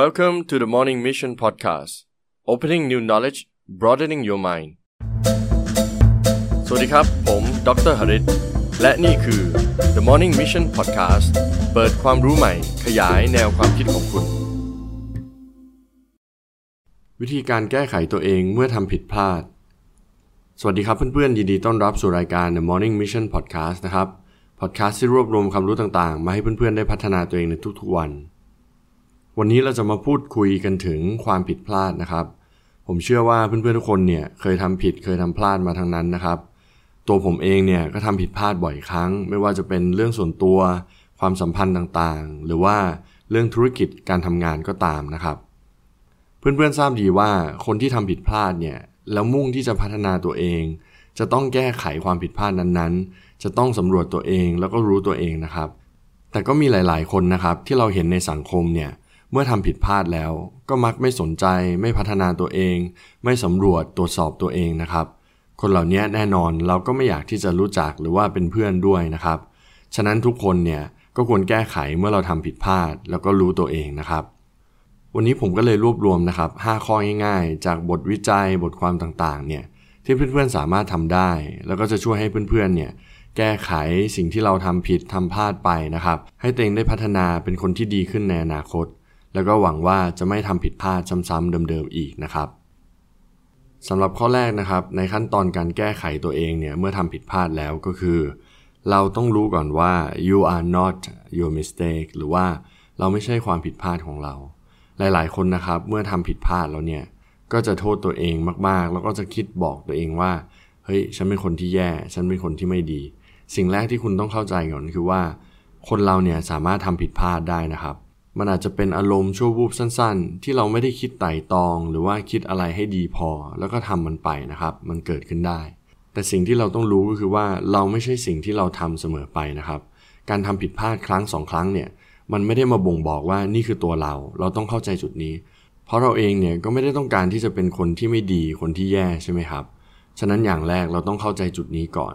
Welcome to the Morning Mission Podcast Opening New Knowledge Broadening Your Mind สวัสดีครับ ผมดรหริตและนี่คือ The Morning Mission Podcast เปิดความรู้ใหม่ ขยายแนวความคิดของคุณ วิธีการแก้ไขตัวเองเมื่อทำผิดพลาด สวัสดีครับเพื่อนๆ ยินดีต้อนรับสู่รายการ The Morning Mission Podcast นะครับ พอดแคสต์ที่รวบรวมความรู้ต่างๆ มาให้เพื่อนๆ ได้พัฒนาตัวเองในทุกๆวัน วันนี้เราจะมาพูดคุยกันถึงความผิดพลาดนะครับ ผมเชื่อว่าเพื่อนๆทุกคนเนี่ยเคยทำผิดเคยทำพลาดมาทั้งนั้นนะครับ ตัวผมเองเนี่ยก็ทำผิดพลาดบ่อยครั้ง ไม่ว่าจะเป็นเรื่องส่วนตัว ความสัมพันธ์ต่างๆ หรือว่าเรื่องธุรกิจการทำงานก็ตามนะครับ เพื่อนๆทราบดีว่าคนที่ทำผิดพลาดเนี่ยแล้วมุ่งที่จะพัฒนาตัวเอง จะต้องแก้ไขความผิดพลาดนั้นๆ จะต้องสำรวจตัวเองแล้วก็รู้ตัวเองนะครับ แต่ก็มีหลาย ๆ คนนะครับที่เราเห็นในสังคมเนี่ย เมื่อทำผิดพลาดแล้ว ก็มักไม่สนใจ ไม่พัฒนาตัวเอง ไม่สำรวจตรวจสอบตัวเองนะครับ คนเหล่านี้แน่นอนเราก็ไม่อยากที่จะรู้จักหรือว่าเป็นเพื่อนด้วยนะครับ ฉะนั้นทุกคนเนี่ยก็ควรแก้ไขเมื่อเราทำผิดพลาด แล้วก็รู้ตัวเองนะครับ วันนี้ผมก็เลยรวบรวมนะครับ 5 ข้อง่ายๆ จากบทวิจัยบทความต่างๆเนี่ยที่เพื่อนๆสามารถทำได้ แล้วก็จะช่วยให้เพื่อนๆเนี่ยแก้ไขสิ่งที่เราทำผิดทำพลาดไปนะครับ ให้ตัวเองได้พัฒนาเป็นคนที่ดีขึ้นในอนาคต แล้วก็หวังว่าจะไม่ทำผิดพลาดซ้ำๆเดิมๆอีกนะครับสำหรับข้อแรกนะครับในขั้นตอนการแก้ไขตัวเองเนี่ยเมื่อทำผิดพลาดแล้วก็คือ เราต้องรู้ก่อนว่า you are not your mistake หรือว่าเราไม่ใช่ความผิดพลาดของเรา หลายๆ คนนะครับเมื่อทำผิดพลาดแล้วเนี่ยก็จะโทษตัวเองมากๆ แล้วก็จะคิดบอกตัวเองว่าเฮ้ยฉันเป็นคนที่แย่ ฉันเป็นคนที่ไม่ดี สิ่งแรกที่คุณต้องเข้าใจก่อนคือว่า คนเราเนี่ยสามารถทำผิดพลาดได้นะครับ มันอาจจะเป็นอารมณ์ชั่ววูบสั้นๆ ที่เราไม่ได้คิดไต่ตอง หรือว่าคิดอะไรให้ดีพอ แล้วก็ทำมันไปนะครับ มันเกิดขึ้นได้ แต่สิ่งที่เราต้องรู้ก็คือว่าเราไม่ใช่สิ่งที่เราทำเสมอไปนะครับ การทำผิดพลาดครั้งสองครั้งเนี่ยมันไม่ได้มาบ่งบอกว่านี่คือตัวเรา เราต้องเข้าใจจุดนี้ เพราะเราเองเนี่ยก็ไม่ได้ต้องการที่จะเป็นคนที่ไม่ดีคนที่แย่ใช่ไหมครับ ฉะนั้นอย่างแรกเราต้องเข้าใจจุดนี้ก่อน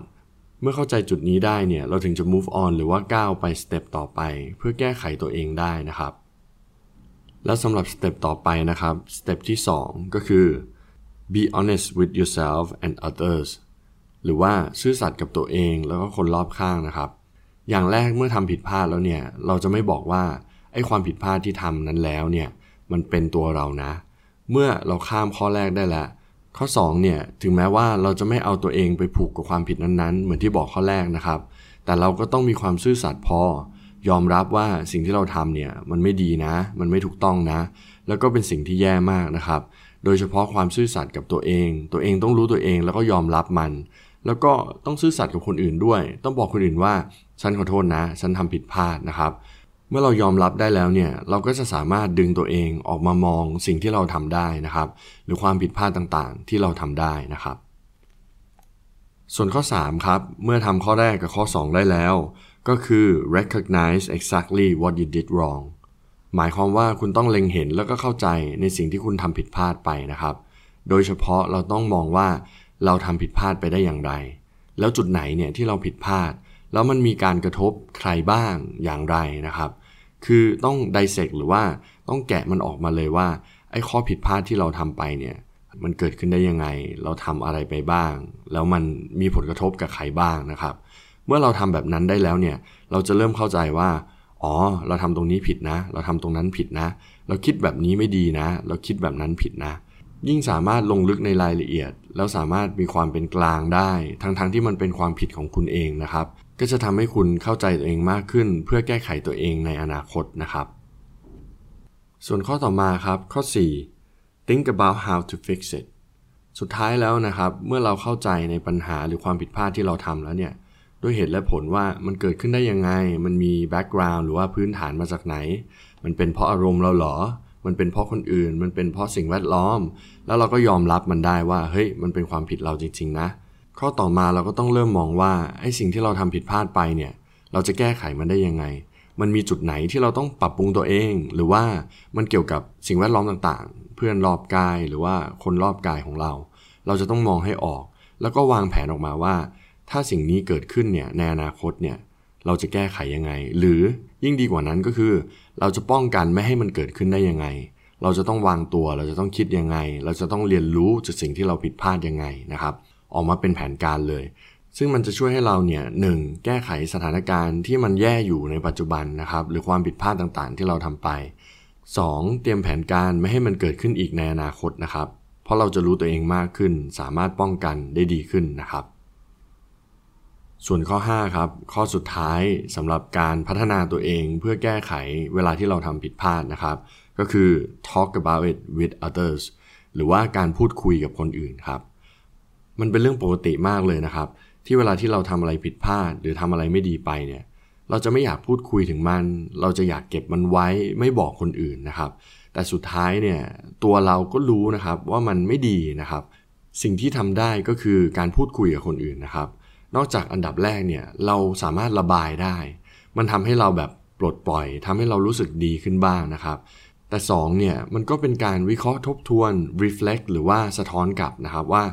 เมื่อเข้าใจจุดนี้ได้เนี่ยเราถึงจะ move on หรือว่าก้าวไปสเต็ปต่อไป เพื่อแก้ไขตัวเองได้นะครับ แล้วสำหรับสเต็ปต่อไปนะครับสเต็ปที่ 2 ก็คือ be honest with yourself and others หรือว่าซื่อสัตย์กับตัวเองแล้วก็คนรอบข้างนะครับ อย่างแรกเมื่อทำผิดพลาดแล้วเนี่ยเราจะไม่บอกว่าไอ้ความผิดพลาดที่ทำนั้นแล้วเนี่ยมันเป็นตัวเรานะ เมื่อเราข้ามข้อแรกได้แล้ว ข้อ2เนี่ยถึงแม้ว่าเราจะไม่เอาตัวเองไปผูกกับความผิดนั้นๆ เหมือนที่บอกข้อแรกนะครับ แต่เราก็ต้องมีความซื่อสัตย์พอยอมรับว่าสิ่งที่เราทำเนี่ยมันไม่ดีนะ มันไม่ถูกต้องนะ แล้วก็เป็นสิ่งที่แย่มากนะครับ โดยเฉพาะความซื่อสัตย์กับตัวเอง ตัวเองต้องรู้ตัวเองแล้วก็ยอมรับมัน แล้วก็ต้องซื่อสัตย์กับคนอื่นด้วย ต้องบอกคนอื่นว่าฉันขอโทษนะ ฉันทำผิดพลาดนะครับ เมื่อเรายอมรับได้แล้วเนี่ยเราก็จะสามารถดึงตัวเองออกมามองสิ่งที่เราทำได้นะครับ หรือความผิดพลาดต่างๆ ที่เราทำได้นะครับ ส่วนข้อ 3 ครับ เมื่อทำข้อแรกกับข้อ 2 ได้แล้ว ก็คือ recognize exactly what you did wrong หมายความว่าคุณต้องเล็งเห็นแล้วก็เข้าใจในสิ่งที่คุณทำผิดพลาดไปนะครับ โดยเฉพาะเราต้องมองว่าเราทำผิดพลาดไปได้อย่างไร แล้วจุดไหนเนี่ยที่เราผิดพลาด แล้วมันมีการกระทบใครบ้างอย่างไรนะครับ คือต้องไดเซกหรือว่าต้องแกะมันออกมาเลยว่าไอ้ข้อผิดพลาดที่เราทำไปเนี่ยมันเกิดขึ้นได้ยังไง เราทำอะไรไปบ้าง แล้วมันมีผลกระทบกับใครบ้างนะครับ เมื่อเราทำแบบนั้นได้แล้วเนี่ยเราจะเริ่มเข้าใจว่าอ๋อ เราทำตรงนี้ผิดนะ เราทำตรงนั้นผิดนะ เราคิดแบบนี้ไม่ดีนะ เราคิดแบบนั้นผิดนะ ยิ่งสามารถลงลึกในรายละเอียด แล้วสามารถมีความเป็นกลางได้ ทั้งๆทที่มันเป็นความผิดของคุณเองนะครับ ก็จะทำให้คุณเข้าใจตัวเองมากขึ้น เพื่อแก้ไขตัวเองในอนาคตนะครับ ส่วนข้อต่อมาครับข้อ 4 think about how to fix it สุดท้ายแล้วนะครับ เมื่อเราเข้าใจในปัญหาหรือความผิดพลาดที่เราทำแล้วเนี่ยด้วยเหตุและผลว่ามันเกิดขึ้นได้ยังไง มันมีแบ็กกราวน์หรือว่าพื้นฐานมาจากไหน มันเป็นเพราะอารมณ์เราหรอ มันเป็นเพราะคนอื่น มันเป็นเพราะสิ่งแวดล้อม แล้วเราก็ยอมรับมันได้ว่า เฮ้ย มันเป็นความผิดเราจริง ๆ นะ ข้อต่อมาเราก็ต้องเริ่มมองว่าไอ้สิ่งที่เราทำผิดพลาดไปเนี่ย เราจะแก้ไขมันได้ยังไง มันมีจุดไหนที่เราต้องปรับปรุงตัวเอง หรือว่ามันเกี่ยวกับสิ่งแวดล้อมต่างๆ เพื่อนรอบกายหรือว่าคนรอบกายของเรา เราจะต้องมองให้ออก แล้วก็วางแผนออกมาว่า ถ้าสิ่งนี้เกิดขึ้นเนี่ยในอนาคตเนี่ยเราจะแก้ไขยังไง หรือยิ่งดีกว่านั้นก็คือ เราจะป้องกันไม่ให้มันเกิดขึ้นได้ยังไง เราจะต้องวางตัว เราจะต้องคิดยังไง เราจะต้องเรียนรู้จากสิ่งที่เราผิดพลาดยังไงนะครับ ออกมาเป็นแผนการเลย ซึ่งมันจะช่วยให้เราเนี่ยหนึ่งแก้ไขสถานการณ์ที่มันแย่อยู่ในปัจจุบันนะครับ หรือความผิดพลาดต่างๆ ที่เราทำไป 2. เตรียมแผนการไม่ให้มันเกิดขึ้นอีกในอนาคตนะครับ เพราะเราจะรู้ตัวเองมากขึ้น สามารถป้องกันได้ดีขึ้นนะครับ ส่วนข้อ 5 ครับ ข้อสุดท้ายสำหรับการพัฒนาตัวเองเพื่อแก้ไขเวลาที่เราทำผิดพลาดนะครับ ก็คือ talk about it with others หรือว่าการพูดคุยกับคนอื่นครับ มันเป็นเรื่องปกติมากเลยนะครับ ที่เวลาที่เราทำอะไรผิดพลาด หรือทำอะไรไม่ดีไปเนี่ย เราจะไม่อยากพูดคุยถึงมัน เราจะอยากเก็บมันไว้ไม่บอกคนอื่นนะครับ แต่สุดท้ายเนี่ยตัวเราก็รู้นะครับว่ามันไม่ดีนะครับ สิ่งที่ทำได้ก็คือการพูดคุยกับคนอื่นนะครับ นอกจากอันดับแรกเนี่ยเราสามารถระบายได้ มันทำให้เราแบบปลดปล่อยทำให้เรารู้สึกดีขึ้นบ้างนะครับ แต่2เนี่ยมันก็เป็นการวิเคราะห์ทบทวน reflect หรือว่าสะท้อนกลับนะครับว่า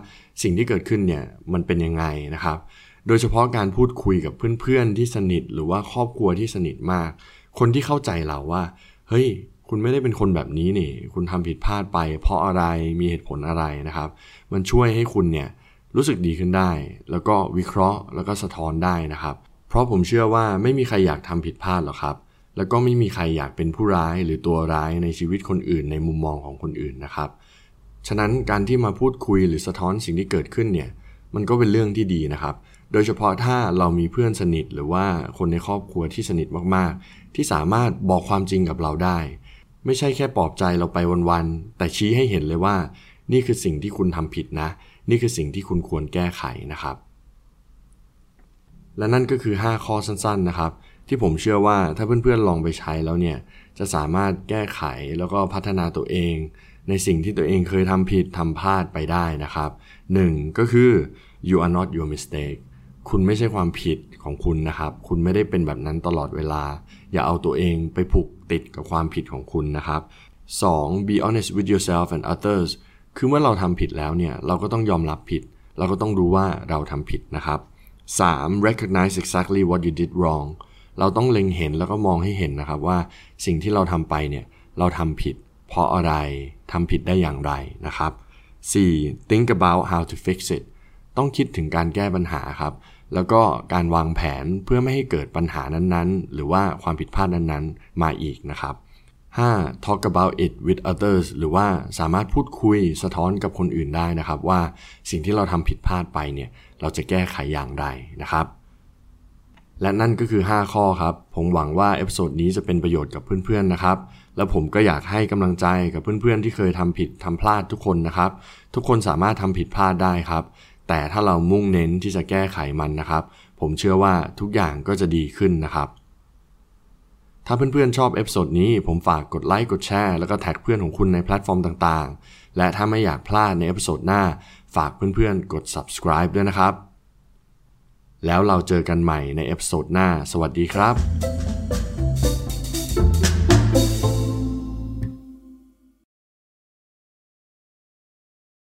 สิ่งที่เกิดขึ้นเนี่ยมันเป็นยังไงนะครับ โดยเฉพาะการพูดคุยกับเพื่อนๆที่สนิท หรือว่าครอบครัวที่สนิทมาก คนที่เข้าใจเราว่า เฮ้ย คุณไม่ได้เป็นคนแบบนี้นี่ คุณทำผิดพลาดไป เพราะอะไรมีเหตุผลอะไรนะครับ มันช่วยให้คุณเนี่ยรู้สึกดีขึ้นได้ แล้วก็วิเคราะห์แล้วก็สะท้อนได้นะครับ เพราะผมเชื่อว่าไม่มีใครอยากทำผิดพลาดหรอกครับ แล้วก็ไม่มีใครอยากเป็นผู้ร้ายหรือตัวร้ายในชีวิตคนอื่น ในมุมมองของคนอื่นนะครับ ฉะนั้นการที่มาพูดคุยหรือสะท้อนสิ่งที่เกิดขึ้นเนี่ยมันก็เป็นเรื่องที่ดีนะครับ โดยเฉพาะถ้าเรามีเพื่อนสนิทหรือว่าคนในครอบครัวที่สนิทมากๆ ที่สามารถบอกความจริงกับเราได้ ไม่ใช่แค่ปลอบใจเราไปวันๆแต่ชี้ให้เห็นเลยว่า นี่คือสิ่งที่คุณทำผิดนะ นี่คือสิ่งที่คุณควรแก้ไขนะครับ และนั่นก็คือ 5 ข้อสั้นๆนะครับ ที่ผมเชื่อว่าถ้าเพื่อนๆลองไปใช้แล้วเนี่ยจะสามารถแก้ไขแล้วก็พัฒนาตัวเอง ในสิ่งที่ตัวเองเคยทำผิดทำพลาดไปได้นะครับ 1. ก็คือ you are not your mistake คุณไม่ใช่ความผิดของคุณนะครับ คุณไม่ได้เป็นแบบนั้นตลอดเวลา อย่าเอาตัวเองไปผูกติดกับความผิดของคุณนะครับ 2. be honest with yourself and others คือเมื่อเราทำผิดแล้วเนี่ยเราก็ต้องยอมรับผิด เราก็ต้องรู้ว่าเราทำผิดนะครับ 3. recognize exactly what you did wrong เราต้องเล็งเห็นแล้วก็มองให้เห็นนะครับว่าสิ่งที่เราทำไปเนี่ยเราทำผิด เพราะอะไรทำผิดได้อย่างไรนะครับ 4. think about how to fix it ต้องคิดถึงการแก้ปัญหาครับ แล้วก็การวางแผนเพื่อไม่ให้เกิดปัญหานั้นๆ หรือว่าความผิดพลาดนั้นๆ มาอีกนะครับ 5. talk about it with others หรือว่าสามารถพูดคุยสะท้อนกับคนอื่นได้นะครับ ว่าสิ่งที่เราทำผิดพลาดไปเนี่ยเราจะแก้ไขอย่างไรนะครับ และนั่นก็คือ 5 ข้อครับ ผมหวังว่า episode นี้จะเป็นประโยชน์กับเพื่อนๆนะครับ แล้วผมก็อยากให้กำลังใจกับเพื่อนๆที่เคยทำผิดทำพลาดทุกคนนะครับ ทุกคนสามารถทำผิดพลาดได้ครับ แต่ถ้าเรามุ่งเน้นที่จะแก้ไขมันนะครับ ผมเชื่อว่าทุกอย่างก็จะดีขึ้นนะครับ ถ้าเพื่อนๆชอบ episode นี้ผมฝากกดไลค์กดแชร์แล้วก็แท็กเพื่อนของคุณในแพลตฟอร์มต่างๆ และถ้าไม่อยากพลาดใน episode หน้า ฝากเพื่อนๆกด subscribe ด้วยนะครับ แล้วเราเจอกันใหม่ในเอพิโซดหน้า สวัสดีครับ